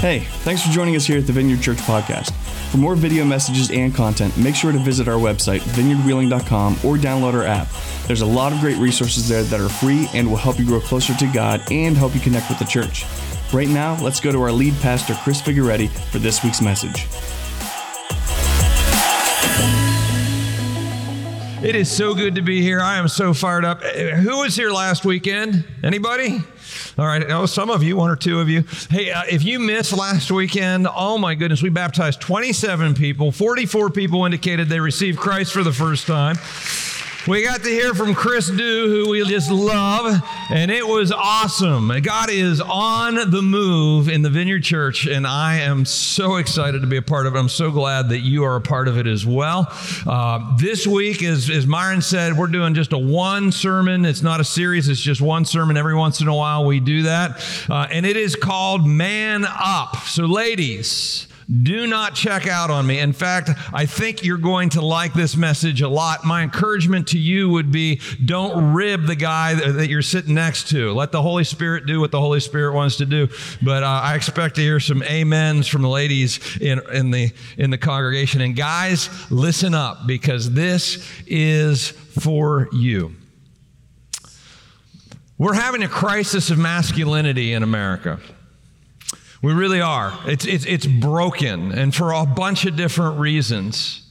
Hey, thanks for joining us here at the Vineyard Church Podcast. For more video messages and content, make sure to visit our website, vineyardwheeling.com, or download our app. There's a lot of great resources there that are free and will help you grow closer to God and help you connect with the church. Right now, let's go to our lead pastor, Chris Figueretti, for this week's message. It is so good to be here. I am so fired up. Who was here last weekend? Anybody? All right. Oh, some of you, one or two of you. Hey, uh, if you missed last weekend, oh my goodness, we baptized 27 people. 44 people indicated they received Christ for the first time. We got to hear from Chris Dew, who we just love, and it was awesome. God is on the move in the Vineyard Church, and I am so excited to be a part of it. I'm so glad that you are a part of it as well. Uh, this week, as, as Myron said, we're doing just a one sermon. It's not a series, it's just one sermon. Every once in a while, we do that. Uh, and it is called Man Up. So, ladies, do not check out on me. In fact, I think you're going to like this message a lot. My encouragement to you would be don't rib the guy that you're sitting next to. Let the Holy Spirit do what the Holy Spirit wants to do. But uh, I expect to hear some amens from the ladies in, in, the, in the congregation. And guys, listen up because this is for you. We're having a crisis of masculinity in America. We really are. It's, it's, it's broken, and for a bunch of different reasons.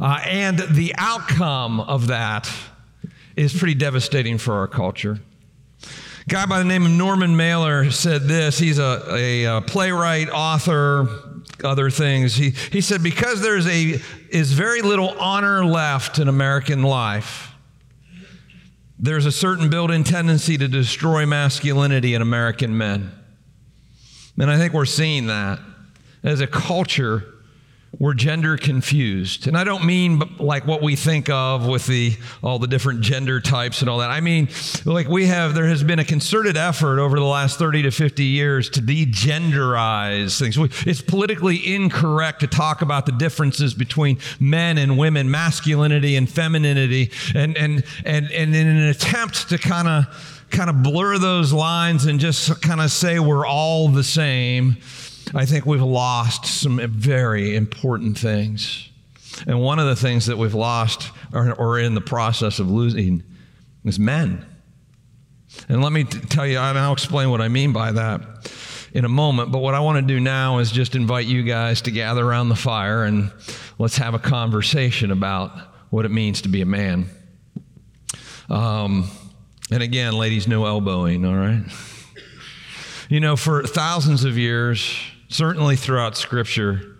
Uh, and the outcome of that is pretty devastating for our culture. A guy by the name of Norman Mailer said this. He's a, a, a playwright, author, other things. He, he said, because there's a, is very little honor left in American life, there's a certain built in tendency to destroy masculinity in American men. And I think we're seeing that as a culture, we're gender confused. And I don't mean like what we think of with the all the different gender types and all that. I mean like we have there has been a concerted effort over the last 30 to 50 years to degenderize things. It's politically incorrect to talk about the differences between men and women, masculinity and femininity and and and, and in an attempt to kind of kind of blur those lines and just kind of say we're all the same, I think we've lost some very important things. And one of the things that we've lost or, or in the process of losing is men. And let me t- tell you, and I'll explain what I mean by that in a moment. But what I want to do now is just invite you guys to gather around the fire and let's have a conversation about what it means to be a man. Um, and again, ladies, no elbowing, all right? You know, for thousands of years, certainly throughout Scripture,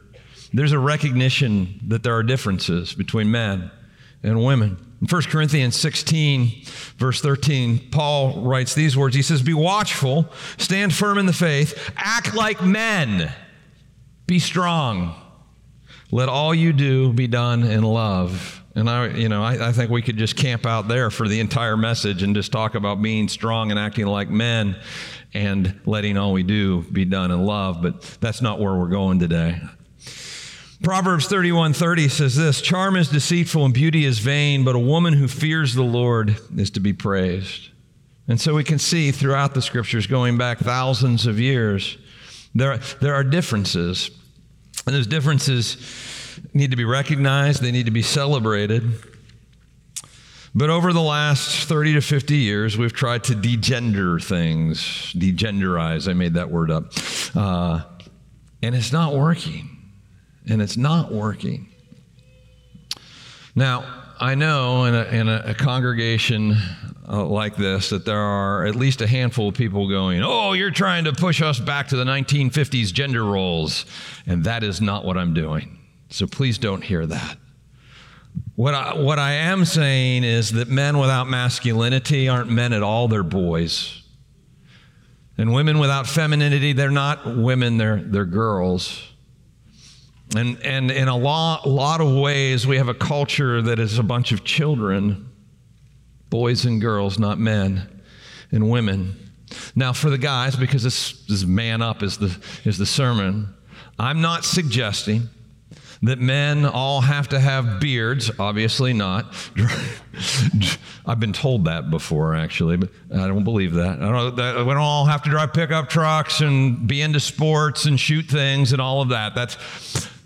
there's a recognition that there are differences between men and women. In 1 Corinthians 16, verse 13, Paul writes these words. He says, Be watchful, stand firm in the faith, act like men, be strong. Let all you do be done in love. And I, you know, I, I, think we could just camp out there for the entire message and just talk about being strong and acting like men and letting all we do be done in love. But that's not where we're going today. Proverbs 31:30 says this, "Charm is deceitful and beauty is vain, but a woman who fears the Lord is to be praised." And so we can see throughout the scriptures going back thousands of years, there, there are differences. And those differences need to be recognized, they need to be celebrated. But over the last 30 to 50 years, we've tried to degender things, degenderize. I made that word up. Uh, and it's not working. And it's not working. Now, I know in a, in a, a congregation uh, like this that there are at least a handful of people going, Oh, you're trying to push us back to the 1950s gender roles. And that is not what I'm doing. So please don't hear that. What I, what I am saying is that men without masculinity aren't men at all, they're boys. And women without femininity, they're not women, they're, they're girls. And, and in a lot, lot of ways, we have a culture that is a bunch of children, boys and girls, not men and women. Now, for the guys, because this, this man up is the, is the sermon, I'm not suggesting that men all have to have beards. Obviously not. I've been told that before, actually, but I don't believe that. I don't that we don't all have to drive pickup trucks and be into sports and shoot things and all of that. That's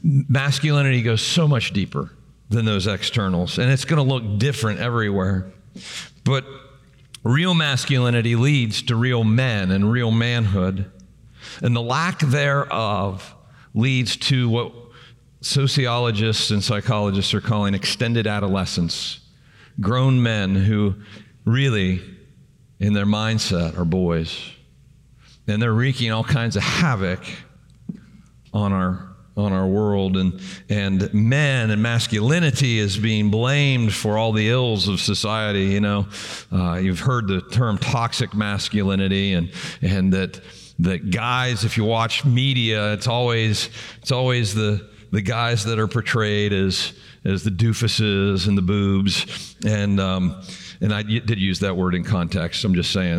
masculinity goes so much deeper than those externals, and it's going to look different everywhere. But real masculinity leads to real men and real manhood, and the lack thereof leads to what sociologists and psychologists are calling extended adolescence. Grown men who really, in their mindset, are boys. And they're wreaking all kinds of havoc on our on our world and and men and masculinity is being blamed for all the ills of society you know uh, you've heard the term toxic masculinity and and that that guys if you watch media it's always it's always the the guys that are portrayed as as the doofuses and the boobs and um, and I did use that word in context. I'm just saying,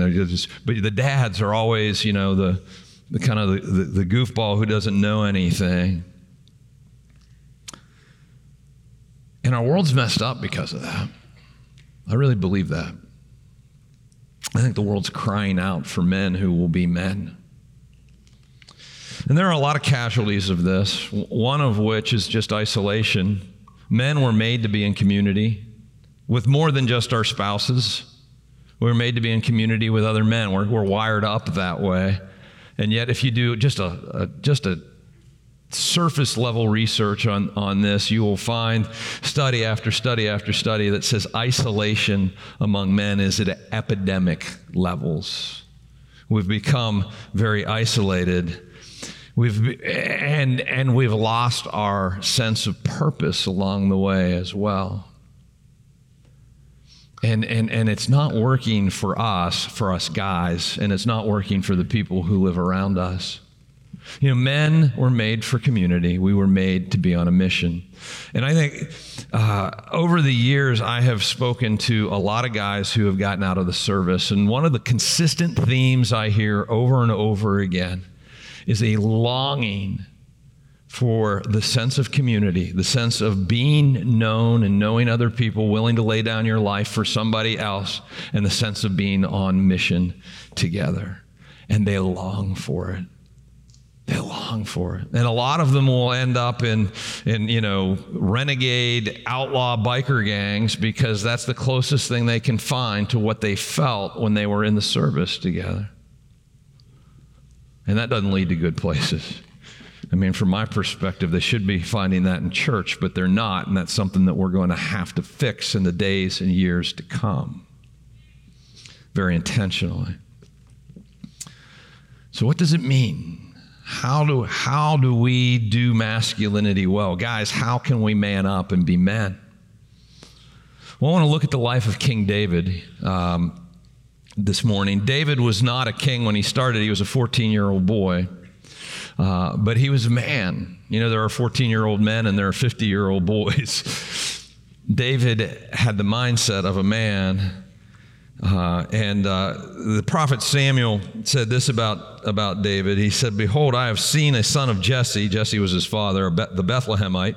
but the dads are always, you know, the, the kind of the, the, the goofball who doesn't know anything. And our world's messed up because of that. I really believe that. I think the world's crying out for men who will be men. And there are a lot of casualties of this, one of which is just isolation. Men were made to be in community with more than just our spouses. We were made to be in community with other men. We're, we're wired up that way. And yet, if you do just a, a just a surface level research on, on this, you will find study after study after study that says isolation among men is at epidemic levels. We've become very isolated We've, and, and we've lost our sense of purpose along the way as well. And, and, and it's not working for us, for us guys, and it's not working for the people who live around us. You know, men were made for community. We were made to be on a mission. And I think uh, over the years, I have spoken to a lot of guys who have gotten out of the service. And one of the consistent themes I hear over and over again is a longing for the sense of community, the sense of being known and knowing other people, willing to lay down your life for somebody else, and the sense of being on mission together. And they long for it. They long for it. And a lot of them will end up in, in, you know, renegade outlaw biker gangs because that's the closest thing they can find to what they felt when they were in the service together. And that doesn't lead to good places. I mean, from my perspective, they should be finding that in church, but they're not. And that's something that we're going to have to fix in the days and years to come. Very intentionally. So, what does it mean? How do, how do we do masculinity well? Guys, how can we man up and be men? Well, I want to look at the life of King David. Um, this morning. David was not a king when he started, he was a 14 year old boy. Uh, but he was a man. You know, there are 14 year old men and there are 50 year old boys. David had the mindset of a man. Uh, and uh, the prophet Samuel said this about, about David. He said, Behold, I have seen a son of Jesse. Jesse was his father, the Bethlehemite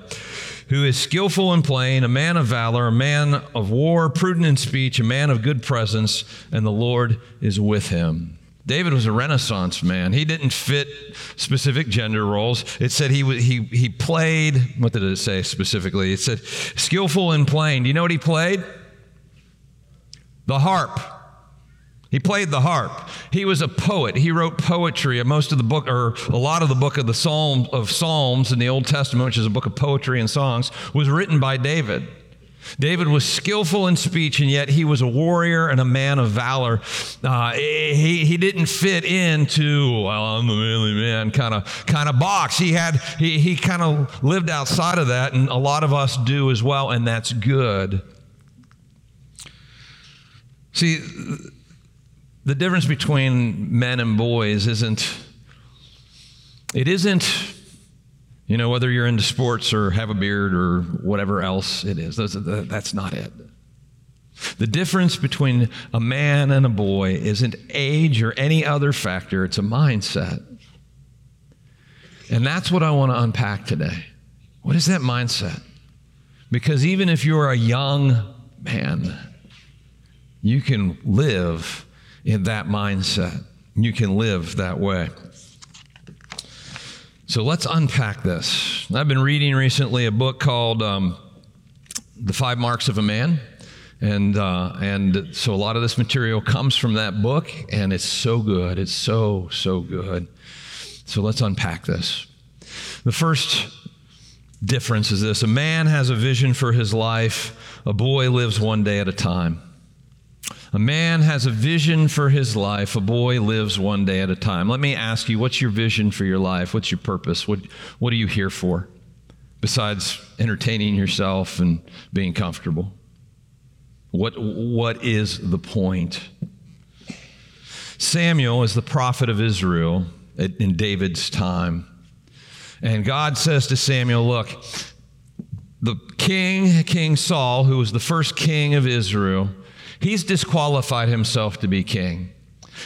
who is skillful in playing, a man of valor, a man of war, prudent in speech, a man of good presence, and the Lord is with him. David was a renaissance man. He didn't fit specific gender roles. It said he, he, he played, what did it say specifically? It said skillful in playing. Do you know what he played? The harp. He played the harp. He was a poet. He wrote poetry. Most of the book, or a lot of the book of the Psalm of Psalms in the Old Testament, which is a book of poetry and songs, was written by David. David was skillful in speech, and yet he was a warrior and a man of valor. Uh, he, he didn't fit into well, I'm the manly man kind of kind of box. He had he, he kind of lived outside of that, and a lot of us do as well, and that's good. See the difference between men and boys isn't it isn't you know whether you're into sports or have a beard or whatever else it is. That's not it. The difference between a man and a boy isn't age or any other factor. It's a mindset. And that's what i want to unpack today. What is that mindset? Because even if you're a young man, you can live in that mindset. You can live that way. So let's unpack this. I've been reading recently a book called um, The Five Marks of a Man. And, uh, and so a lot of this material comes from that book, and it's so good. It's so, so good. So let's unpack this. The first difference is this a man has a vision for his life, a boy lives one day at a time. A man has a vision for his life. A boy lives one day at a time. Let me ask you, what's your vision for your life? What's your purpose? What, what are you here for besides entertaining yourself and being comfortable? What, what is the point? Samuel is the prophet of Israel in David's time. And God says to Samuel, Look, the king, King Saul, who was the first king of Israel, He's disqualified himself to be king.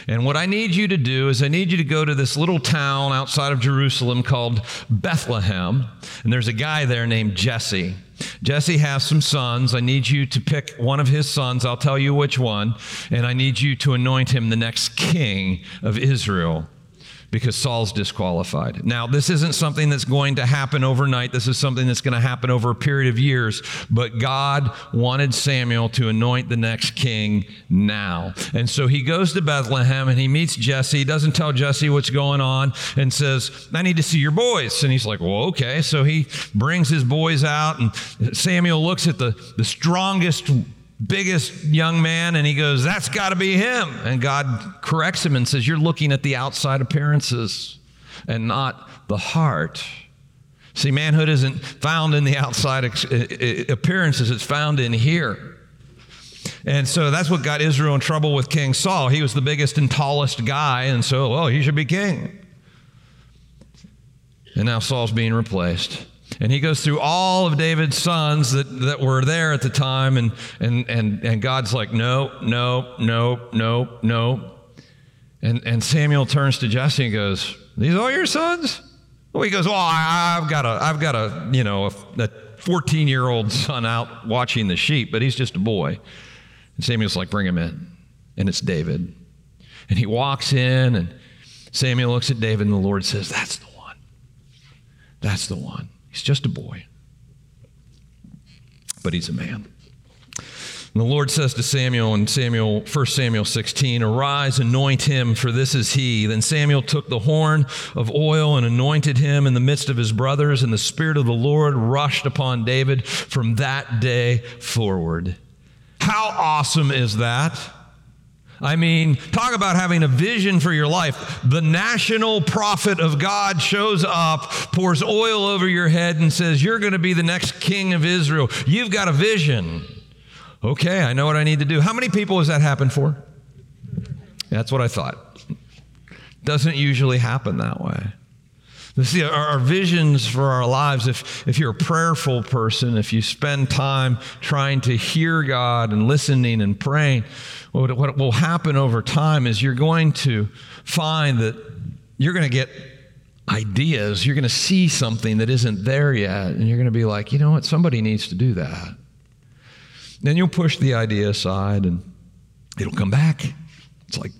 And what I need you to do is I need you to go to this little town outside of Jerusalem called Bethlehem. And there's a guy there named Jesse. Jesse has some sons. I need you to pick one of his sons. I'll tell you which one. And I need you to anoint him the next king of Israel because Saul's disqualified. Now, this isn't something that's going to happen overnight. This is something that's going to happen over a period of years. But God wanted Samuel to anoint the next king now. And so he goes to Bethlehem and he meets Jesse. He doesn't tell Jesse what's going on and says, I need to see your boys. And he's like, Well, okay. So he brings his boys out, and Samuel looks at the, the strongest biggest young man and he goes, That's got to be him. And God corrects him and says, You're looking at the outside appearances and not the heart. See, manhood isn't found in the outside appearances, it's found in here. And so that's what got Israel in trouble with King Saul. He was the biggest and tallest guy, and so, well, he should be king. And now Saul's being replaced. And he goes through all of David's sons that, that were there at the time, and, and, and, and God's like, no, no, no, no, no. And, and Samuel turns to Jesse and goes, These all your sons? Well, he goes, Well, I, have got a, I've got a, you know, a 14 year old son out watching the sheep, but he's just a boy. And Samuel's like, Bring him in. And it's David. And he walks in, and Samuel looks at David, and the Lord says, That's the one. That's the one. He's just a boy, but he's a man. And the Lord says to Samuel in Samuel, 1 Samuel 16, Arise, anoint him, for this is he. Then Samuel took the horn of oil and anointed him in the midst of his brothers, and the Spirit of the Lord rushed upon David from that day forward. How awesome is that? I mean, talk about having a vision for your life. The national prophet of God shows up, pours oil over your head, and says, You're going to be the next king of Israel. You've got a vision. Okay, I know what I need to do. How many people has that happened for? That's what I thought. Doesn't usually happen that way. See, our, visions for our lives, if, if you're a prayerful person, if you spend time trying to hear God and listening and praying, what, what will happen over time is you're going to find that you're going to get ideas. You're going to see something that isn't there yet, and you're going to be like, you know what, somebody needs to do that. Then you'll push the idea aside, and it'll come back. It's like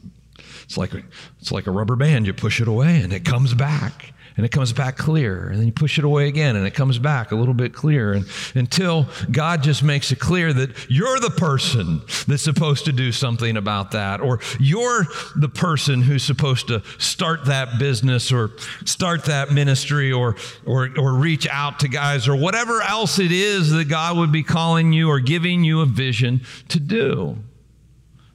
it's like it's like a rubber band. You push it away, and it comes back and it comes back clear. And then you push it away again and it comes back a little bit clearer. And until God just makes it clear that you're the person that's supposed to do something about that, or you're the person who's supposed to start that business or start that ministry or, or, or reach out to guys or whatever else it is that God would be calling you or giving you a vision to do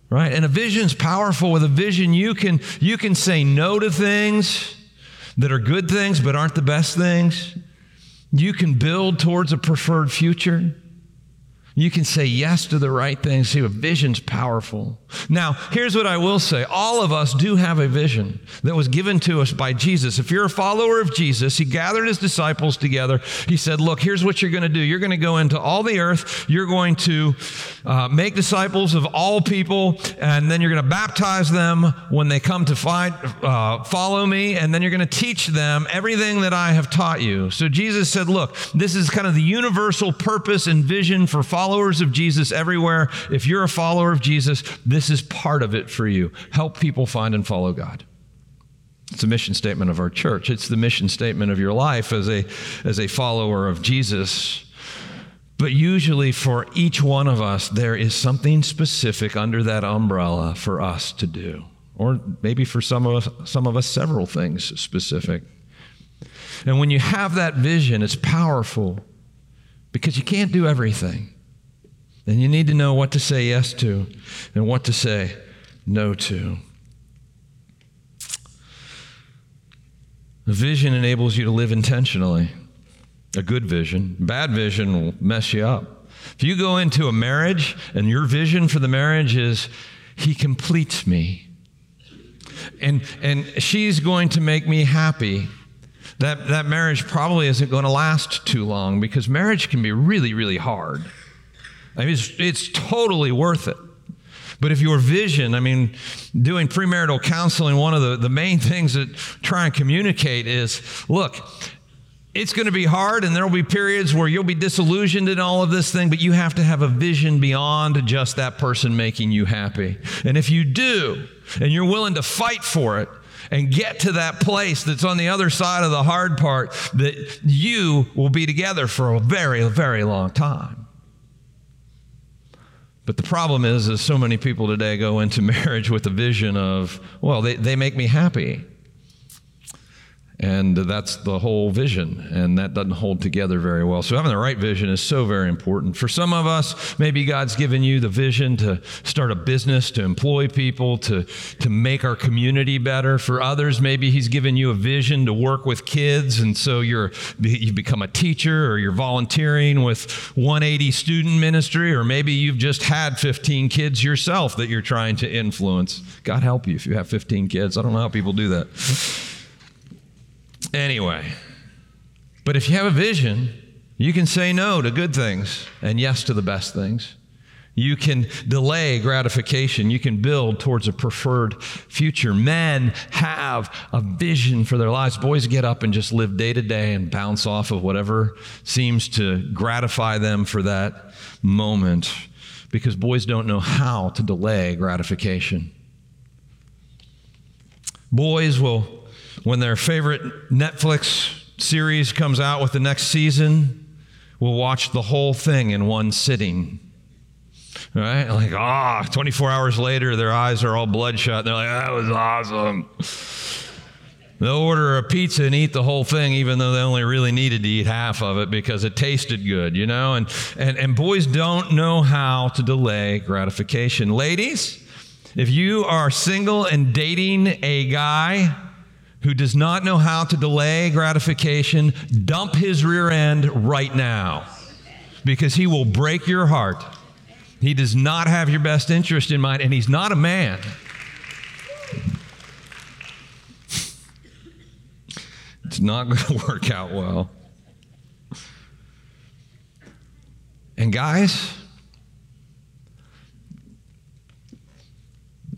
right and a vision's powerful with a vision you can you can say no to things that are good things but aren't the best things. You can build towards a preferred future. You can say yes to the right things. See, a vision's powerful. Now, here's what I will say. All of us do have a vision that was given to us by Jesus. If you're a follower of Jesus, he gathered his disciples together. He said, Look, here's what you're going to do. You're going to go into all the earth. You're going to uh, make disciples of all people, and then you're going to baptize them when they come to find, uh, follow me, and then you're going to teach them everything that I have taught you. So Jesus said, Look, this is kind of the universal purpose and vision for followers followers of Jesus everywhere. If you're a follower of Jesus, this is part of it for you. Help people find and follow God. It's a mission statement of our church. It's the mission statement of your life as a, as a follower of Jesus. But usually, for each one of us, there is something specific under that umbrella for us to do. Or maybe for some of us, some of us several things specific. And when you have that vision, it's powerful because you can't do everything then you need to know what to say yes to and what to say no to. A vision enables you to live intentionally. A good vision. Bad vision will mess you up. If you go into a marriage and your vision for the marriage is, He completes me, and, and she's going to make me happy, that, that marriage probably isn't going to last too long because marriage can be really, really hard. I mean, it's, it's totally worth it. But if your vision, I mean, doing premarital counseling, one of the, the main things that try and communicate is look, it's going to be hard and there will be periods where you'll be disillusioned in all of this thing, but you have to have a vision beyond just that person making you happy. And if you do, and you're willing to fight for it, and get to that place that's on the other side of the hard part, that you will be together for a very, very long time. But the problem is, is so many people today go into marriage with a vision of, well, they, they make me happy. And that's the whole vision, and that doesn't hold together very well. So, having the right vision is so very important. For some of us, maybe God's given you the vision to start a business, to employ people, to, to make our community better. For others, maybe He's given you a vision to work with kids, and so you're, you become a teacher or you're volunteering with 180 student ministry, or maybe you've just had 15 kids yourself that you're trying to influence. God help you if you have 15 kids. I don't know how people do that. Anyway, but if you have a vision, you can say no to good things and yes to the best things. You can delay gratification. You can build towards a preferred future. Men have a vision for their lives. Boys get up and just live day to day and bounce off of whatever seems to gratify them for that moment because boys don't know how to delay gratification. Boys will when their favorite Netflix series comes out with the next season, we'll watch the whole thing in one sitting. Right? Like, ah, oh, 24 hours later, their eyes are all bloodshot. They're like, that was awesome. They'll order a pizza and eat the whole thing, even though they only really needed to eat half of it because it tasted good, you know? And, and, and boys don't know how to delay gratification. Ladies, if you are single and dating a guy who does not know how to delay gratification, dump his rear end right now because he will break your heart. He does not have your best interest in mind, and he's not a man. It's not going to work out well. And, guys,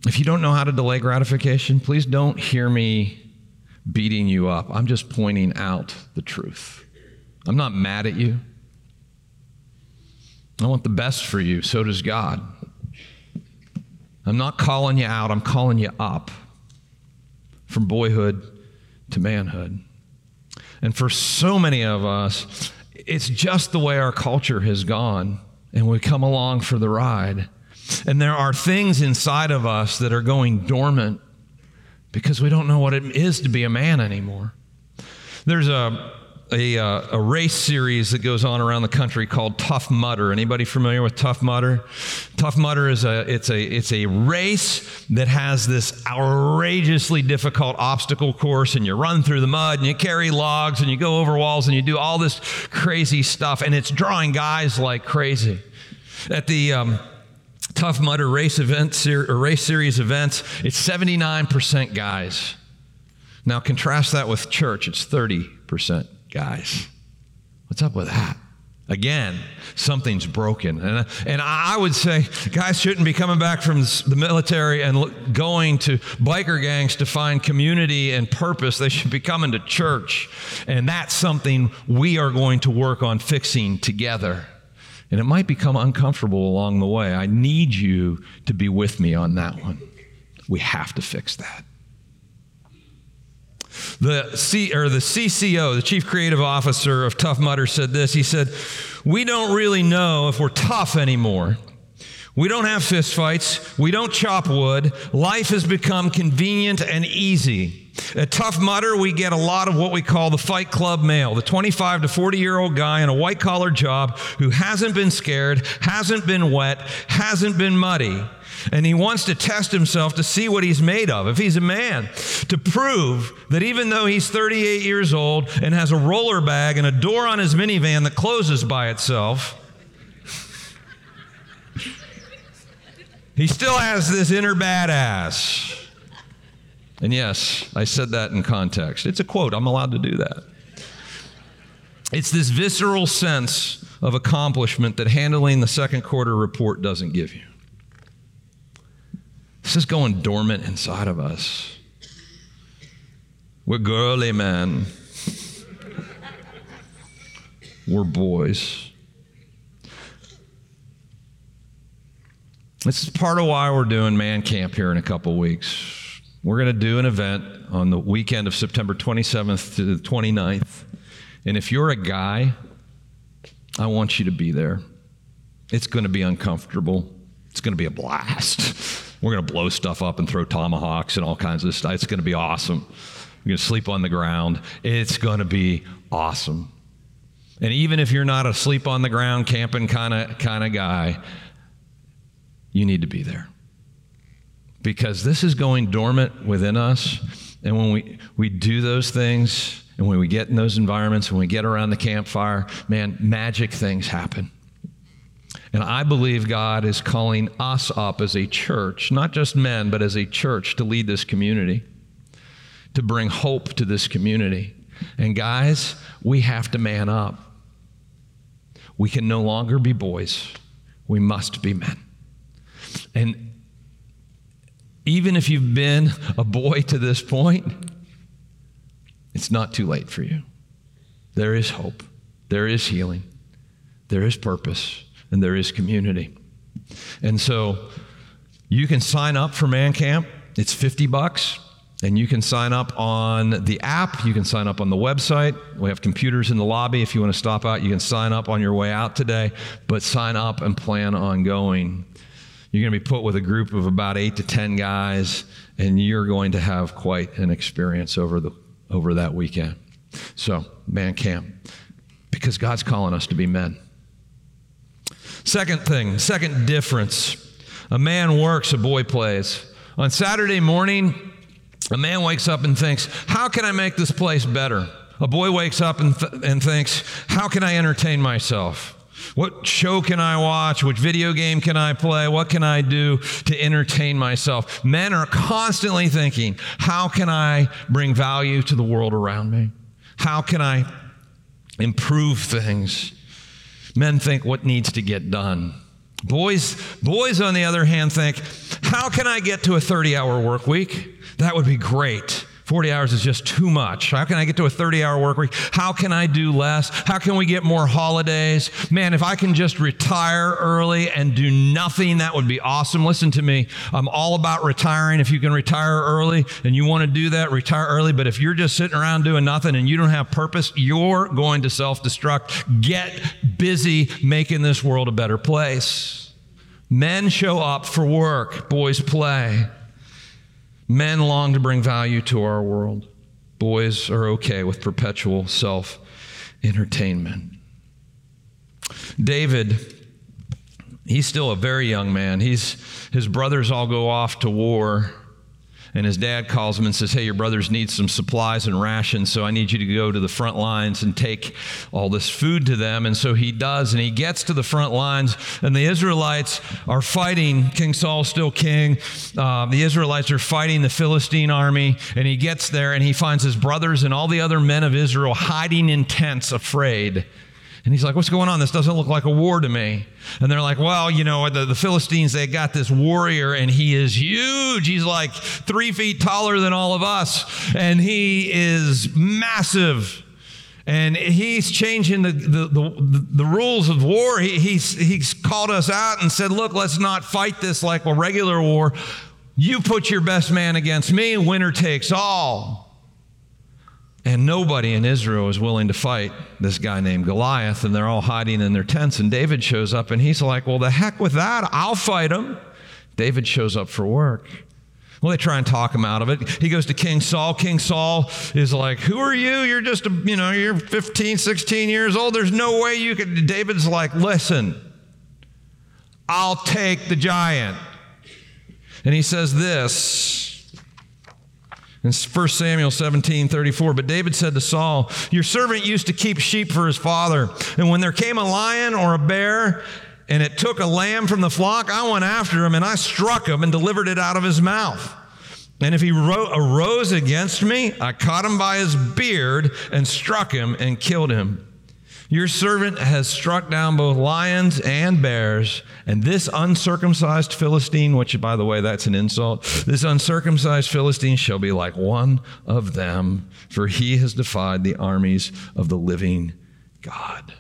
if you don't know how to delay gratification, please don't hear me beating you up. I'm just pointing out the truth. I'm not mad at you. I want the best for you. So does God. I'm not calling you out, I'm calling you up from boyhood to manhood. And for so many of us, it's just the way our culture has gone, and we come along for the ride. And there are things inside of us that are going dormant because we don't know what it is to be a man anymore. There's a, a, uh, a, race series that goes on around the country called Tough Mudder. Anybody familiar with Tough Mudder? Tough Mudder is a it's a it's a race that has this outrageously difficult obstacle course, and you run through the mud, and you carry logs, and you go over walls, and you do all this crazy stuff, and it's drawing guys like crazy. At the um, Tough Mudder race event ser- or race series events, it's 79% guys. Now contrast that with church, it's 30% guys. What's up with that? Again, something's broken. And, and I would say guys shouldn't be coming back from the military and going to biker gangs to find community and purpose. They should be coming to church. And that's something we are going to work on fixing together. And it might become uncomfortable along the way. I need you to be with me on that one. We have to fix that. The, C, or the CCO, the Chief Creative Officer of Tough Mudder, said this. He said, We don't really know if we're tough anymore. We don't have fistfights. We don't chop wood. Life has become convenient and easy. At Tough Mudder, we get a lot of what we call the Fight Club male, the 25 to 40 year old guy in a white collar job who hasn't been scared, hasn't been wet, hasn't been muddy. And he wants to test himself to see what he's made of, if he's a man, to prove that even though he's 38 years old and has a roller bag and a door on his minivan that closes by itself, he still has this inner badass. And yes, I said that in context. It's a quote, I'm allowed to do that. It's this visceral sense of accomplishment that handling the second quarter report doesn't give you. This is going dormant inside of us. We're girly men. We're boys. This is part of why we're doing Man Camp here in a couple weeks. We're going to do an event on the weekend of September 27th to the 29th. And if you're a guy, I want you to be there. It's going to be uncomfortable. It's going to be a blast. We're going to blow stuff up and throw tomahawks and all kinds of stuff. It's going to be awesome. You're going to sleep on the ground. It's going to be awesome. And even if you're not a sleep on the ground camping kind of kind of guy, you need to be there. Because this is going dormant within us. And when we, we do those things, and when we get in those environments, when we get around the campfire, man, magic things happen. And I believe God is calling us up as a church, not just men, but as a church to lead this community, to bring hope to this community. And guys, we have to man up. We can no longer be boys, we must be men. And even if you've been a boy to this point, it's not too late for you. There is hope, there is healing, there is purpose and there is community. And so you can sign up for Man Camp. It's 50 bucks. And you can sign up on the app. You can sign up on the website. We have computers in the lobby. If you want to stop out, you can sign up on your way out today. But sign up and plan on going. You're going to be put with a group of about eight to 10 guys, and you're going to have quite an experience over, the, over that weekend. So, man camp, because God's calling us to be men. Second thing, second difference a man works, a boy plays. On Saturday morning, a man wakes up and thinks, How can I make this place better? A boy wakes up and, th- and thinks, How can I entertain myself? What show can I watch? Which video game can I play? What can I do to entertain myself? Men are constantly thinking, How can I bring value to the world around me? How can I improve things? Men think what needs to get done. Boys, boys, on the other hand, think, how can I get to a 30 hour work week? That would be great. 40 hours is just too much. How can I get to a 30 hour work week? How can I do less? How can we get more holidays? Man, if I can just retire early and do nothing, that would be awesome. Listen to me. I'm all about retiring. If you can retire early and you want to do that, retire early. But if you're just sitting around doing nothing and you don't have purpose, you're going to self destruct. Get busy making this world a better place. Men show up for work, boys play. Men long to bring value to our world. Boys are okay with perpetual self entertainment. David, he's still a very young man. He's, his brothers all go off to war. And his dad calls him and says, Hey, your brothers need some supplies and rations, so I need you to go to the front lines and take all this food to them. And so he does, and he gets to the front lines, and the Israelites are fighting. King Saul's still king. Uh, the Israelites are fighting the Philistine army, and he gets there and he finds his brothers and all the other men of Israel hiding in tents, afraid. And he's like, What's going on? This doesn't look like a war to me. And they're like, Well, you know, the, the Philistines, they got this warrior, and he is huge. He's like three feet taller than all of us, and he is massive. And he's changing the, the, the, the rules of war. He, he's, he's called us out and said, Look, let's not fight this like a regular war. You put your best man against me, and winner takes all. And nobody in Israel is willing to fight this guy named Goliath, and they're all hiding in their tents. And David shows up, and he's like, Well, the heck with that. I'll fight him. David shows up for work. Well, they try and talk him out of it. He goes to King Saul. King Saul is like, Who are you? You're just, a, you know, you're 15, 16 years old. There's no way you could. David's like, Listen, I'll take the giant. And he says this in 1 Samuel 17, 34, but David said to Saul, Your servant used to keep sheep for his father. And when there came a lion or a bear, and it took a lamb from the flock, I went after him and I struck him and delivered it out of his mouth. And if he ro- arose against me, I caught him by his beard and struck him and killed him. Your servant has struck down both lions and bears, and this uncircumcised Philistine, which, by the way, that's an insult, this uncircumcised Philistine shall be like one of them, for he has defied the armies of the living God.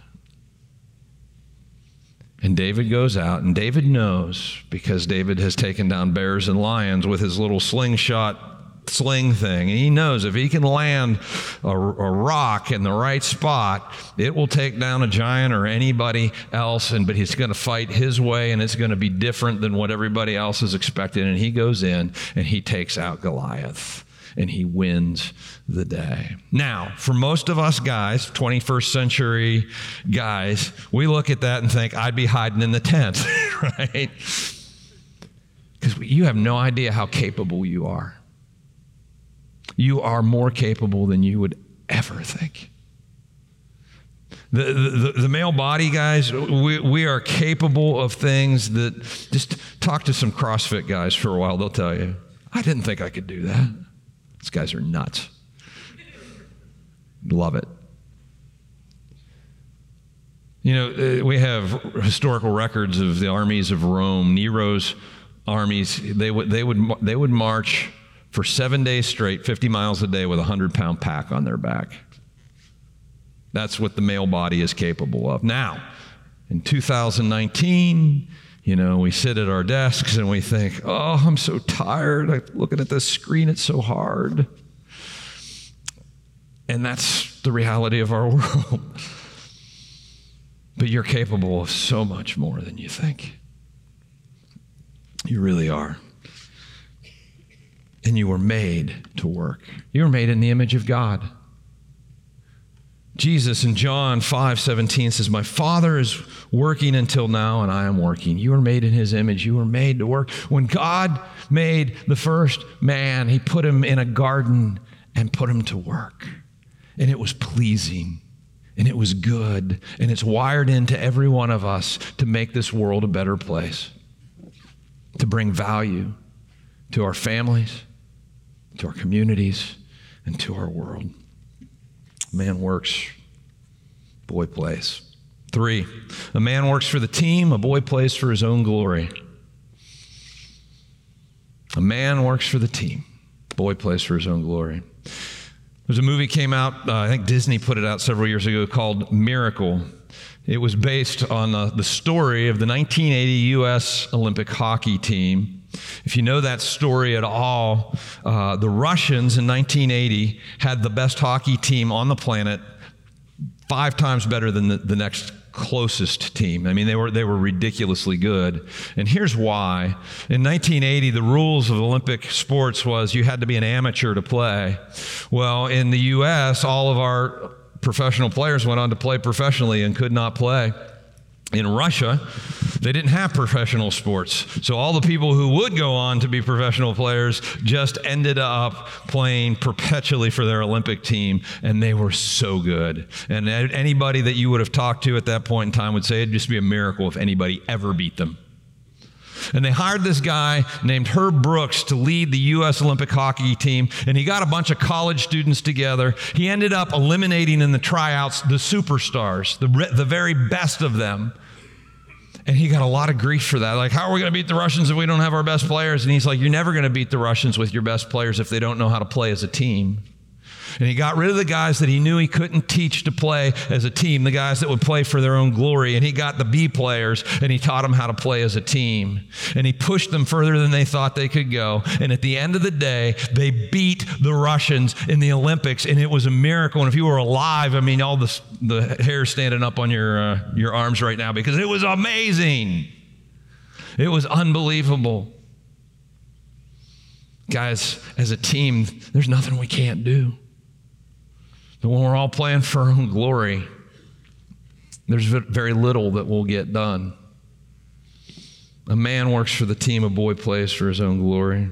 And David goes out, and David knows because David has taken down bears and lions with his little slingshot sling thing. And he knows if he can land a, a, rock in the right spot, it will take down a giant or anybody else. And but he's going to fight his way, and it's going to be different than what everybody else is expecting. And he goes in and he takes out Goliath. And he wins the day. Now, for most of us guys, 21st century guys, we look at that and think, I'd be hiding in the tent, right? Because you have no idea how capable you are you are more capable than you would ever think. The, the, the, male body, guys, we, we are capable of things that just talk to some CrossFit guys for a while. They'll tell you, I didn't think I could do that. These guys are nuts. Love it. You know, uh, we have historical records of the armies of Rome, Nero's armies. They would, they would, they would march for seven days straight, 50 miles a day with a 100 pound pack on their back. That's what the male body is capable of. Now, in 2019, you know, we sit at our desks and we think, oh, I'm so tired. I'm looking at this screen, it's so hard. And that's the reality of our world. but you're capable of so much more than you think. You really are and you were made to work. You were made in the image of God. Jesus in John 5 17 says, My Father is working until now, and I am working. You were made in His image. You were made to work. When God made the first man, He put him in a garden and put him to work. And it was pleasing, and it was good, and it's wired into every one of us to make this world a better place, to bring value to our families to our communities, and to our world. Man works, boy plays. Three, a man works for the team, a boy plays for his own glory. A man works for the team, boy plays for his own glory. There's a movie came out, uh, I think Disney put it out several years ago called Miracle. It was based on uh, the story of the 1980 U.S. Olympic hockey team if you know that story at all, uh, the Russians in 1980 had the best hockey team on the planet, five times better than the, the next closest team. I mean, they were, they were ridiculously good. And here's why. In 1980, the rules of Olympic sports was you had to be an amateur to play. Well, in the U.S., all of our professional players went on to play professionally and could not play. In Russia, they didn't have professional sports. So all the people who would go on to be professional players just ended up playing perpetually for their Olympic team, and they were so good. And anybody that you would have talked to at that point in time would say it'd just be a miracle if anybody ever beat them. And they hired this guy named Herb Brooks to lead the U.S. Olympic hockey team. And he got a bunch of college students together. He ended up eliminating in the tryouts the superstars, the, the very best of them. And he got a lot of grief for that. Like, how are we going to beat the Russians if we don't have our best players? And he's like, You're never going to beat the Russians with your best players if they don't know how to play as a team. And he got rid of the guys that he knew he couldn't teach to play as a team, the guys that would play for their own glory. And he got the B players and he taught them how to play as a team. And he pushed them further than they thought they could go. And at the end of the day, they beat the Russians in the Olympics. And it was a miracle. And if you were alive, I mean, all the, the hair standing up on your, uh, your arms right now because it was amazing. It was unbelievable. Guys, as a team, there's nothing we can't do. But when we're all playing for our own glory, there's very little that will get done. A man works for the team, a boy plays for his own glory.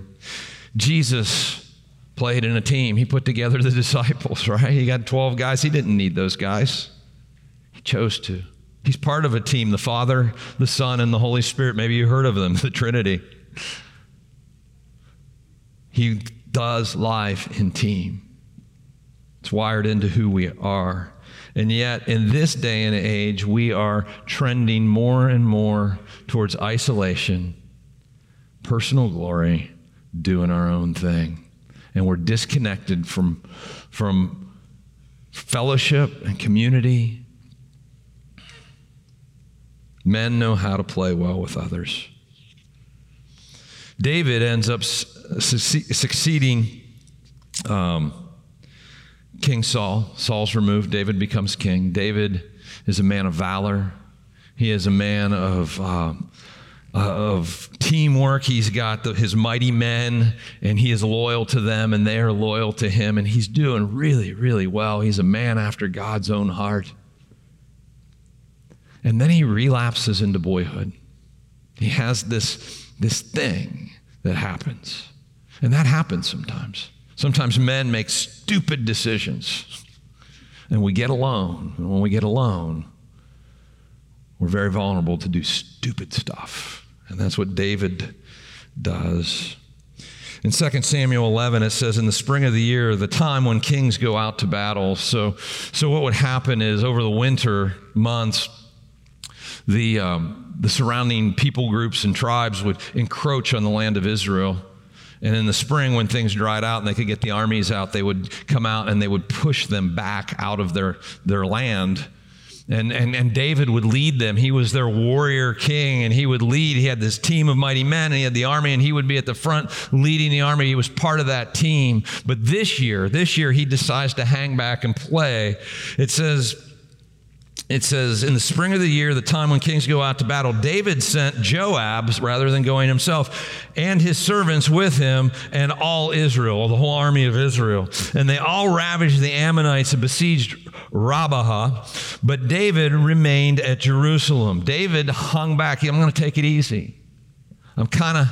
Jesus played in a team. He put together the disciples, right? He got 12 guys. He didn't need those guys, he chose to. He's part of a team the Father, the Son, and the Holy Spirit. Maybe you heard of them, the Trinity. He does life in team. It's wired into who we are. And yet, in this day and age, we are trending more and more towards isolation, personal glory, doing our own thing. And we're disconnected from, from fellowship and community. Men know how to play well with others. David ends up succeeding. Um, King Saul. Saul's removed. David becomes king. David is a man of valor. He is a man of, uh, of teamwork. He's got the, his mighty men, and he is loyal to them, and they are loyal to him. And he's doing really, really well. He's a man after God's own heart. And then he relapses into boyhood. He has this, this thing that happens. And that happens sometimes. Sometimes men make stupid decisions, and we get alone. And when we get alone, we're very vulnerable to do stupid stuff. And that's what David does. In 2 Samuel 11, it says, In the spring of the year, the time when kings go out to battle. So, so what would happen is over the winter months, the, um, the surrounding people groups and tribes would encroach on the land of Israel. And in the spring, when things dried out and they could get the armies out, they would come out and they would push them back out of their, their land. And, and, and David would lead them. He was their warrior king, and he would lead. He had this team of mighty men, and he had the army, and he would be at the front leading the army. He was part of that team. But this year, this year, he decides to hang back and play. It says, it says, in the spring of the year, the time when kings go out to battle, David sent Joab, rather than going himself, and his servants with him, and all Israel, the whole army of Israel. And they all ravaged the Ammonites and besieged Rabbah, but David remained at Jerusalem. David hung back. I'm going to take it easy. I'm kind of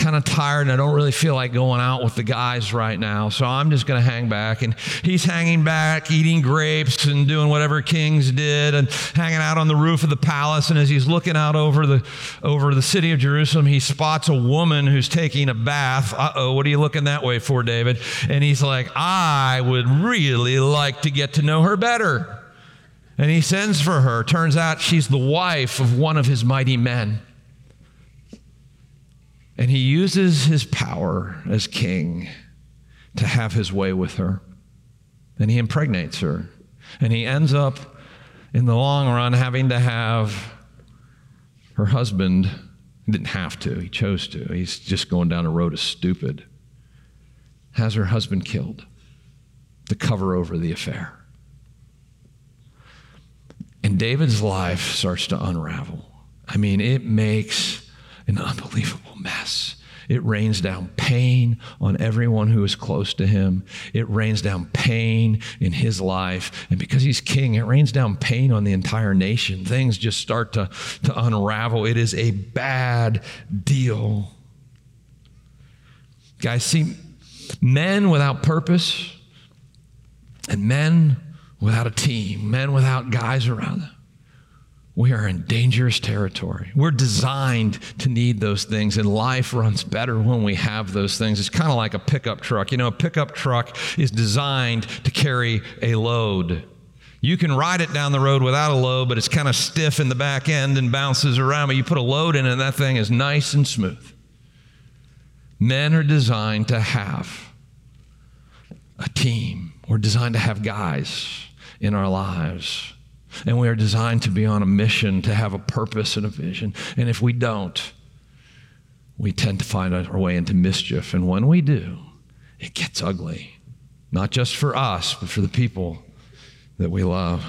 kind of tired and I don't really feel like going out with the guys right now. So I'm just going to hang back. And he's hanging back, eating grapes and doing whatever kings did and hanging out on the roof of the palace. And as he's looking out over the, over the city of Jerusalem, he spots a woman who's taking a bath. Uh oh, what are you looking that way for, David? And he's like, I would really like to get to know her better. And he sends for her. Turns out she's the wife of one of his mighty men. And he uses his power as king to have his way with her. And he impregnates her. And he ends up, in the long run, having to have her husband. He didn't have to, he chose to. He's just going down a road of stupid. Has her husband killed to cover over the affair. And David's life starts to unravel. I mean, it makes an unbelievable mess. It rains down pain on everyone who is close to him. It rains down pain in his life. And because he's king, it rains down pain on the entire nation. Things just start to, to unravel. It is a bad deal. Guys, see, men without purpose and men without a team, men without guys around them we are in dangerous territory. We're designed to need those things, and life runs better when we have those things. It's kind of like a pickup truck. You know, a pickup truck is designed to carry a load. You can ride it down the road without a load, but it's kind of stiff in the back end and bounces around. But you put a load in and that thing is nice and smooth. Men are designed to have a team, we're designed to have guys in our lives and we are designed to be on a mission, to have a purpose and a vision. And if we don't, we tend to find our way into mischief. And when we do, it gets ugly. Not just for us, but for the people that we love.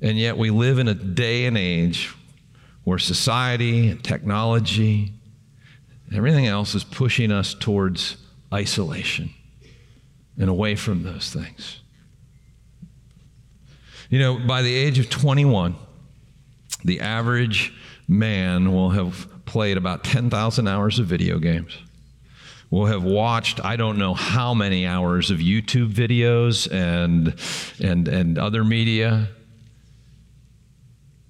And yet, we live in a day and age where society and technology and everything else is pushing us towards isolation and away from those things. You know, by the age of 21, the average man will have played about 10,000 hours of video games. Will have watched I don't know how many hours of YouTube videos and and and other media.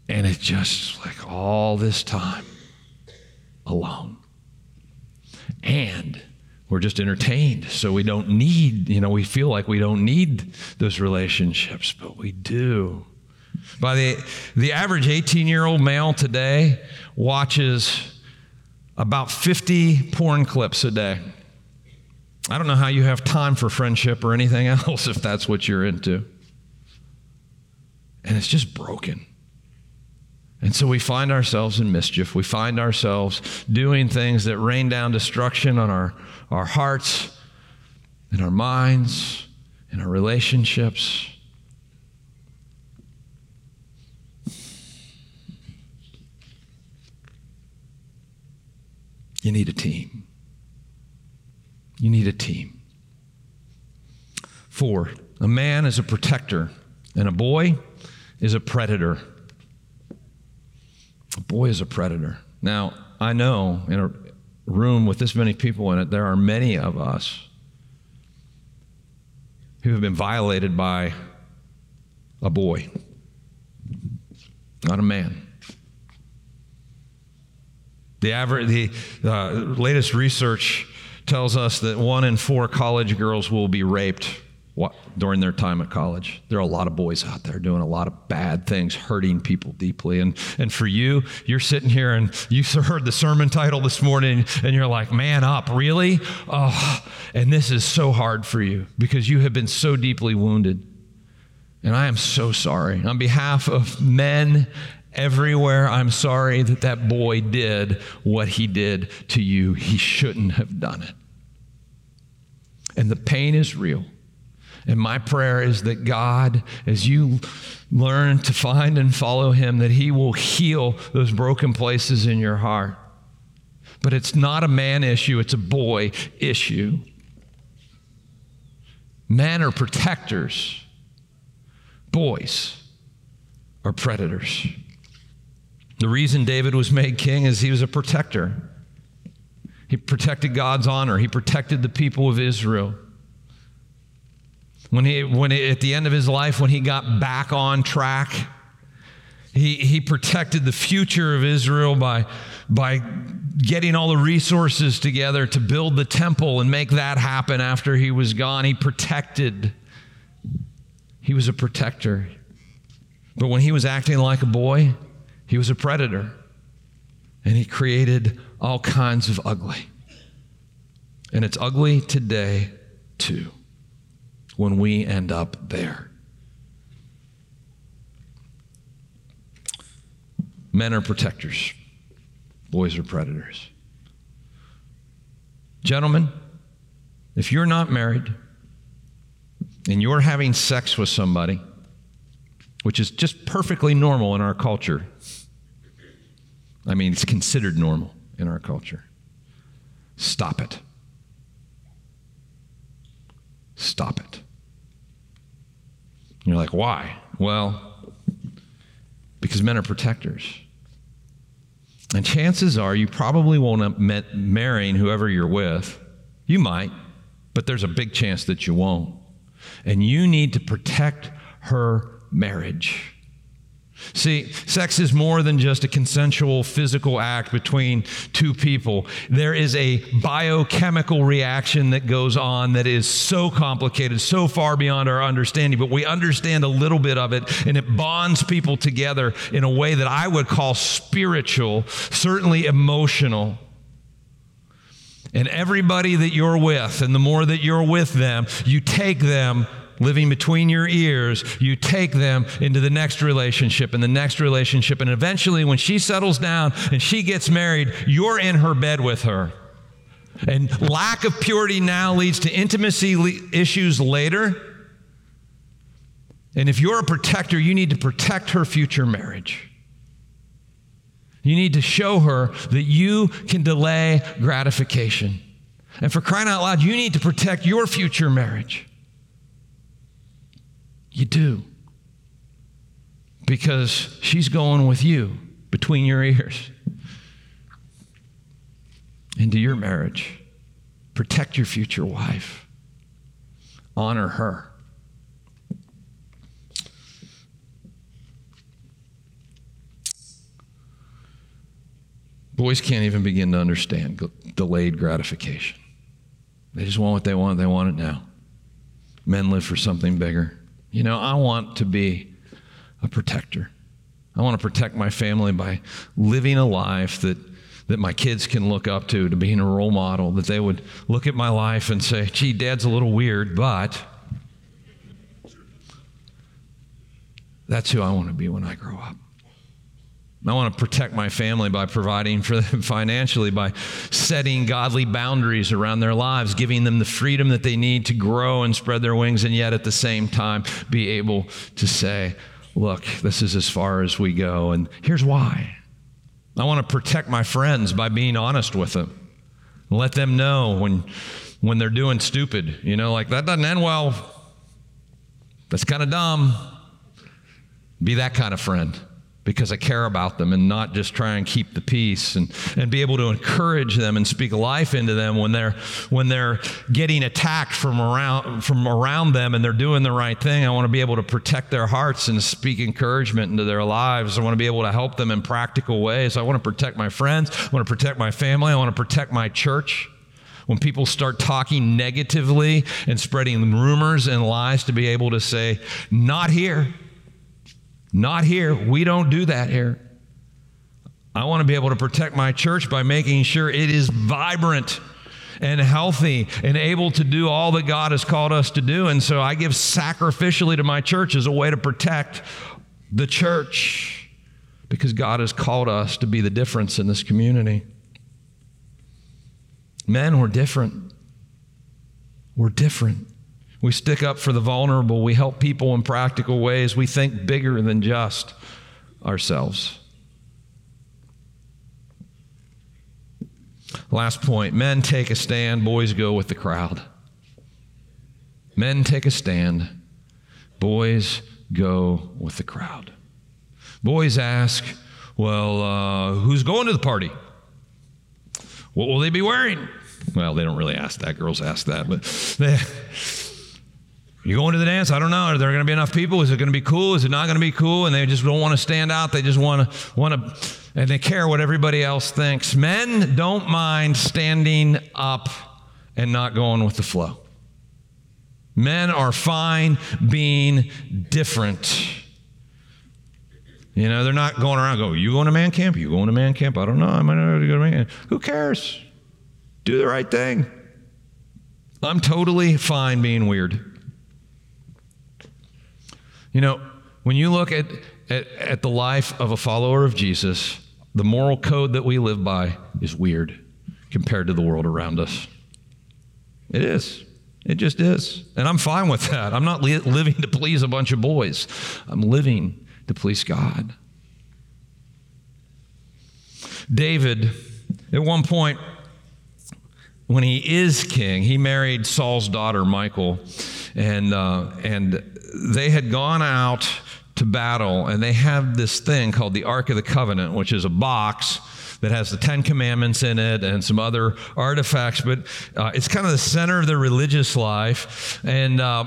And it's just like all this time alone. And we're just entertained. So we don't need, you know, we feel like we don't need those relationships, but we do. By the, the average 18 year old male today watches about 50 porn clips a day. I don't know how you have time for friendship or anything else if that's what you're into. And it's just broken. And so we find ourselves in mischief. We find ourselves doing things that rain down destruction on our, our hearts, in our minds, in our relationships. You need a team. You need a team. Four, a man is a protector, and a boy is a predator. A boy is a predator. Now, I know in a room with this many people in it, there are many of us who have been violated by a boy, not a man. The, average, the uh, latest research tells us that one in four college girls will be raped during their time at college. There are a lot of boys out there doing a lot of bad things, hurting people deeply. And, and for you, you're sitting here and you heard the sermon title this morning and you're like, man up, really? Oh, and this is so hard for you because you have been so deeply wounded. And I am so sorry. On behalf of men everywhere, I'm sorry that that boy did what he did to you. He shouldn't have done it. And the pain is real. And my prayer is that God, as you learn to find and follow Him, that He will heal those broken places in your heart. But it's not a man issue, it's a boy issue. Men are protectors, boys are predators. The reason David was made king is he was a protector. He protected God's honor, he protected the people of Israel. When he, when he, at the end of his life, when he got back on track, he, he protected the future of Israel by, by getting all the resources together to build the temple and make that happen after he was gone. He protected. He was a protector. But when he was acting like a boy, he was a predator. And he created all kinds of ugly. And it's ugly today, too when we end up there. Men are protectors, boys are predators. Gentlemen, if you're not married and you're having sex with somebody, which is just perfectly normal in our culture, I mean, it's considered normal. in our culture. Stop it. Stop it. You're like, why? Well, because men are protectors. And chances are you probably won't end up marrying whoever you're with. You might, but there's a big chance that you won't. And you need to protect her marriage. See, sex is more than just a consensual physical act between two people. There is a biochemical reaction that goes on that is so complicated, so far beyond our understanding, but we understand a little bit of it, and it bonds people together in a way that I would call spiritual, certainly emotional. And everybody that you're with, and the more that you're with them, you take them living between your ears, you take them into the next relationship and the next relationship. And eventually, when she settles down and she gets married, you're in her bed with her. And lack of purity now leads to intimacy issues later. And if you're a protector, you need to protect her future marriage. You need to show her that you can delay gratification. And for crying out loud, you need to protect your future marriage. You do. Because she's going with you between your ears into your marriage. Protect your future wife, honor her. Boys can't even begin to understand delayed gratification. They just want what they want, they want it now. Men live for something bigger. You know, I want to be a protector. I want to protect my family by living a life that, that my kids can look up to, to being a role model, that they would look at my life and say, gee, dad's a little weird, but that's who I want to be when I grow up. I want to protect my family by providing for them financially, by setting godly boundaries around their lives, giving them the freedom that they need to grow and spread their wings, and yet at the same time be able to say, Look, this is as far as we go, and here's why. I want to protect my friends by being honest with them. Let them know when, when they're doing stupid. You know, like that doesn't end well. That's kind of dumb. Be that kind of friend because I care about them and not just try and keep the peace and, and be able to encourage them and speak life into them when they're when they're getting attacked from around from around them and they're doing the right thing. I want to be able to protect their hearts and speak encouragement into their lives. I want to be able to help them in practical ways. I want to protect my friends. I want to protect my family. I want to protect my church. When people start talking negatively and spreading rumors and lies to be able to say, not here. Not here. We don't do that here. I want to be able to protect my church by making sure it is vibrant and healthy and able to do all that God has called us to do. And so I give sacrificially to my church as a way to protect the church because God has called us to be the difference in this community. Men, we're different. We're different. We stick up for the vulnerable. We help people in practical ways. We think bigger than just ourselves. Last point men take a stand, boys go with the crowd. Men take a stand, boys go with the crowd. Boys ask, Well, uh, who's going to the party? What will they be wearing? Well, they don't really ask that. Girls ask that, but they, you going to the dance? I don't know. Are there going to be enough people? Is it going to be cool? Is it not going to be cool? And they just don't want to stand out. They just want to want to, and they care what everybody else thinks. Men don't mind standing up and not going with the flow. Men are fine being different. You know, they're not going around go, you going to man camp? You going to man camp? I don't know. I might not go to man camp. Who cares? Do the right thing. I'm totally fine being weird. You know, when you look at, at, at, the life of a follower of Jesus, the moral code that we live by is weird compared to the world around us. It is. It just is. And I'm fine with that. I'm not li- living to please a bunch of boys, I'm living to please God. David At one point, when he is king, he married Saul's daughter, Michal, and, uh, and they had gone out to battle, and they have this thing called the Ark of the Covenant, which is a box that has the Ten Commandments in it and some other artifacts, but uh, it's kind of the center of their religious life. And uh,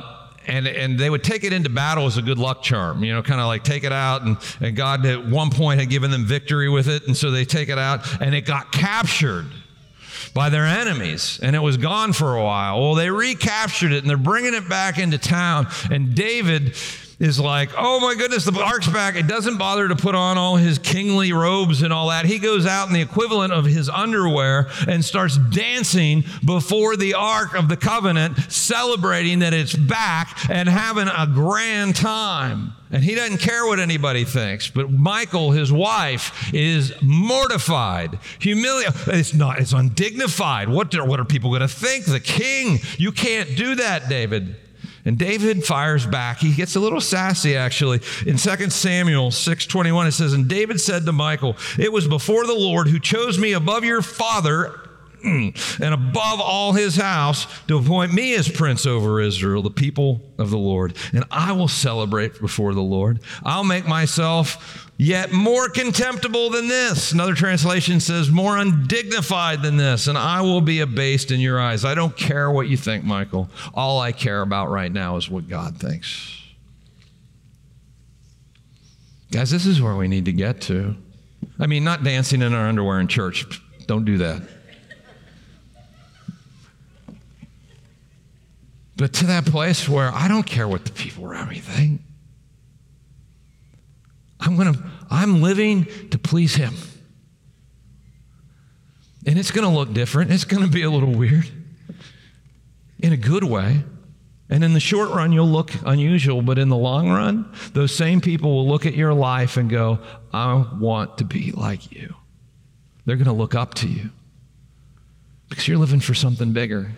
and, and they would take it into battle as a good luck charm, you know, kind of like take it out. And, and God at one point had given them victory with it. And so they take it out and it got captured by their enemies and it was gone for a while. Well, they recaptured it and they're bringing it back into town. And David is like, oh my goodness, the ark's back. It doesn't bother to put on all his kingly robes and all that. He goes out in the equivalent of his underwear and starts dancing before the ark of the covenant, celebrating that it's back and having a grand time. And he doesn't care what anybody thinks. But Michael, his wife, is mortified, humiliated. It's not, it's undignified. What, do, what are people going to think? The king, you can't do that, David. And David fires back. He gets a little sassy actually. In 2 Samuel 6:21 it says, "And David said to Michal, it was before the Lord who chose me above your father and above all his house to appoint me as prince over Israel, the people of the Lord. And I will celebrate before the Lord. I'll make myself yet more contemptible than this. Another translation says, more undignified than this, and I will be abased in your eyes. I don't care what you think, Michael. All I care about right now is what God thinks. Guys, this is where we need to get to. I mean, not dancing in our underwear in church. Don't do that. But to that place where I don't care what the people around me think. I'm going to I'm living to please him. And it's going to look different. It's going to be a little weird in a good way. And in the short run, you'll look unusual, but in the long run, those same people will look at your life and go, I want to be like you. They're going to look up to you because you're living for something bigger.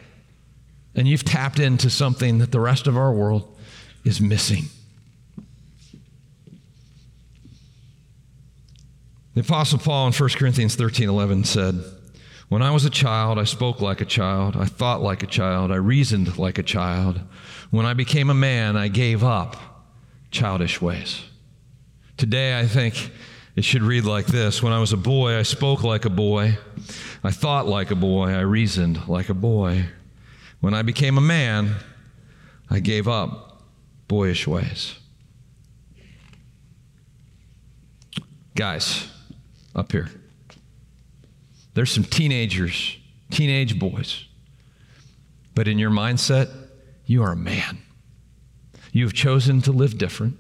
And you've tapped into something that the rest of our world is missing. The Apostle Paul in 1 Corinthians 13 11 said, When I was a child, I spoke like a child, I thought like a child, I reasoned like a child. When I became a man, I gave up childish ways. Today, I think it should read like this When I was a boy, I spoke like a boy, I thought like a boy, I reasoned like a boy. When I became a man, I gave up boyish ways. Guys, up here, there's some teenagers, teenage boys, but in your mindset, you are a man. You have chosen to live different.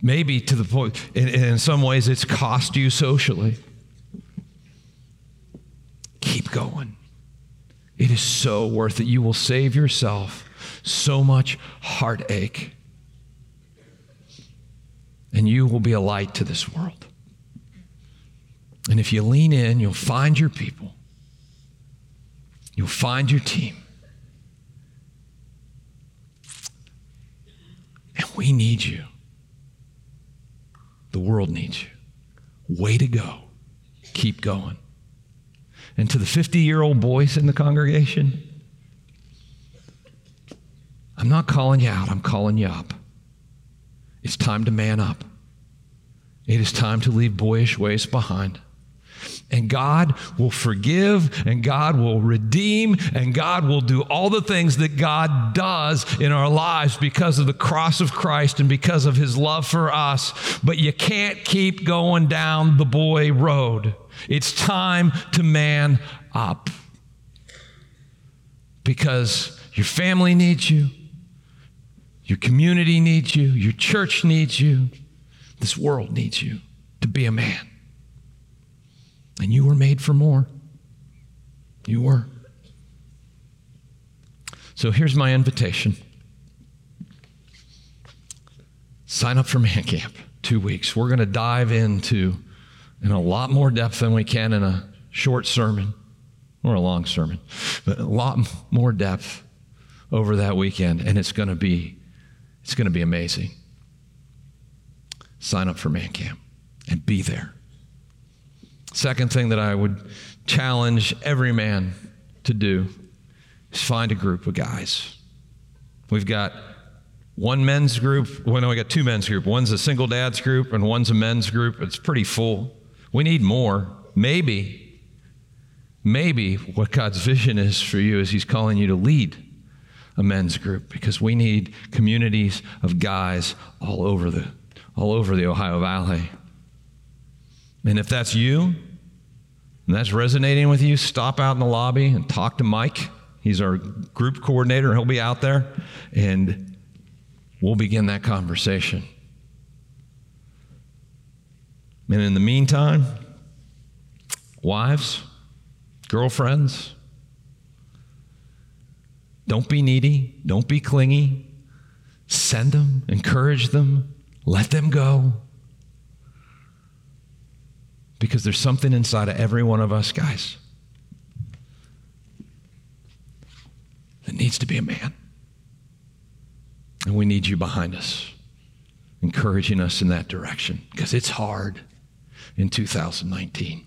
Maybe to the point, in, in some ways, it's cost you socially. Keep going. It is so worth it. You will save yourself so much heartache. And you will be a light to this world. And if you lean in, you'll find your people, you'll find your team. And we need you. The world needs you. Way to go. Keep going. And to the 50 year old boys in the congregation, I'm not calling you out, I'm calling you up. It's time to man up. It is time to leave boyish ways behind. And God will forgive, and God will redeem, and God will do all the things that God does in our lives because of the cross of Christ and because of his love for us. But you can't keep going down the boy road. It's time to man up because your family needs you, your community needs you, your church needs you, this world needs you to be a man. And you were made for more. You were. So here's my invitation sign up for Man Camp, two weeks. We're going to dive into in a lot more depth than we can in a short sermon or a long sermon, but a lot more depth over that weekend, and it's going to be it's going to be amazing. Sign up for Man Camp and be there. Second thing that I would challenge every man to do is find a group of guys. We've got one men's group. Well, no, we got two men's group. One's a single dad's group, and one's a men's group. It's pretty full. We need more. Maybe, maybe what God's vision is for you is He's calling you to lead a men's group because we need communities of guys all over the all over the Ohio Valley. And if that's you, and that's resonating with you, stop out in the lobby and talk to Mike. He's our group coordinator. He'll be out there and we'll begin that conversation. And in the meantime, wives, girlfriends, don't be needy, don't be clingy. Send them, encourage them, let them go. Because there's something inside of every one of us, guys, that needs to be a man. And we need you behind us, encouraging us in that direction, because it's hard in 2019.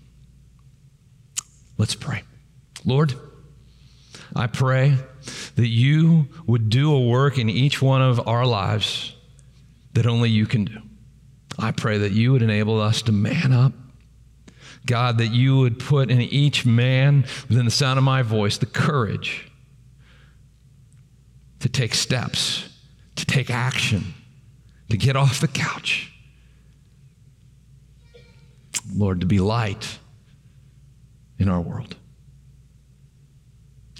Let's pray. Lord, I pray that you would do a work in each one of our lives that only you can do. I pray that you would enable us to man up. God, that you would put in each man within the sound of my voice the courage to take steps, to take action, to get off the couch. Lord, to be light in our world.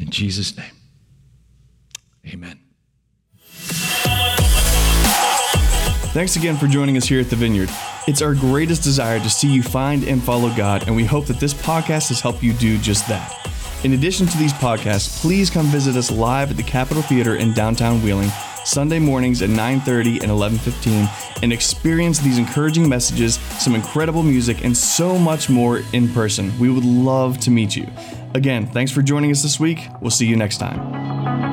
In Jesus' name, amen. Thanks again for joining us here at the Vineyard. It's our greatest desire to see you find and follow God, and we hope that this podcast has helped you do just that. In addition to these podcasts, please come visit us live at the Capitol Theater in downtown Wheeling Sunday mornings at 9:30 and 11:15 and experience these encouraging messages, some incredible music and so much more in person. We would love to meet you. Again, thanks for joining us this week. We'll see you next time.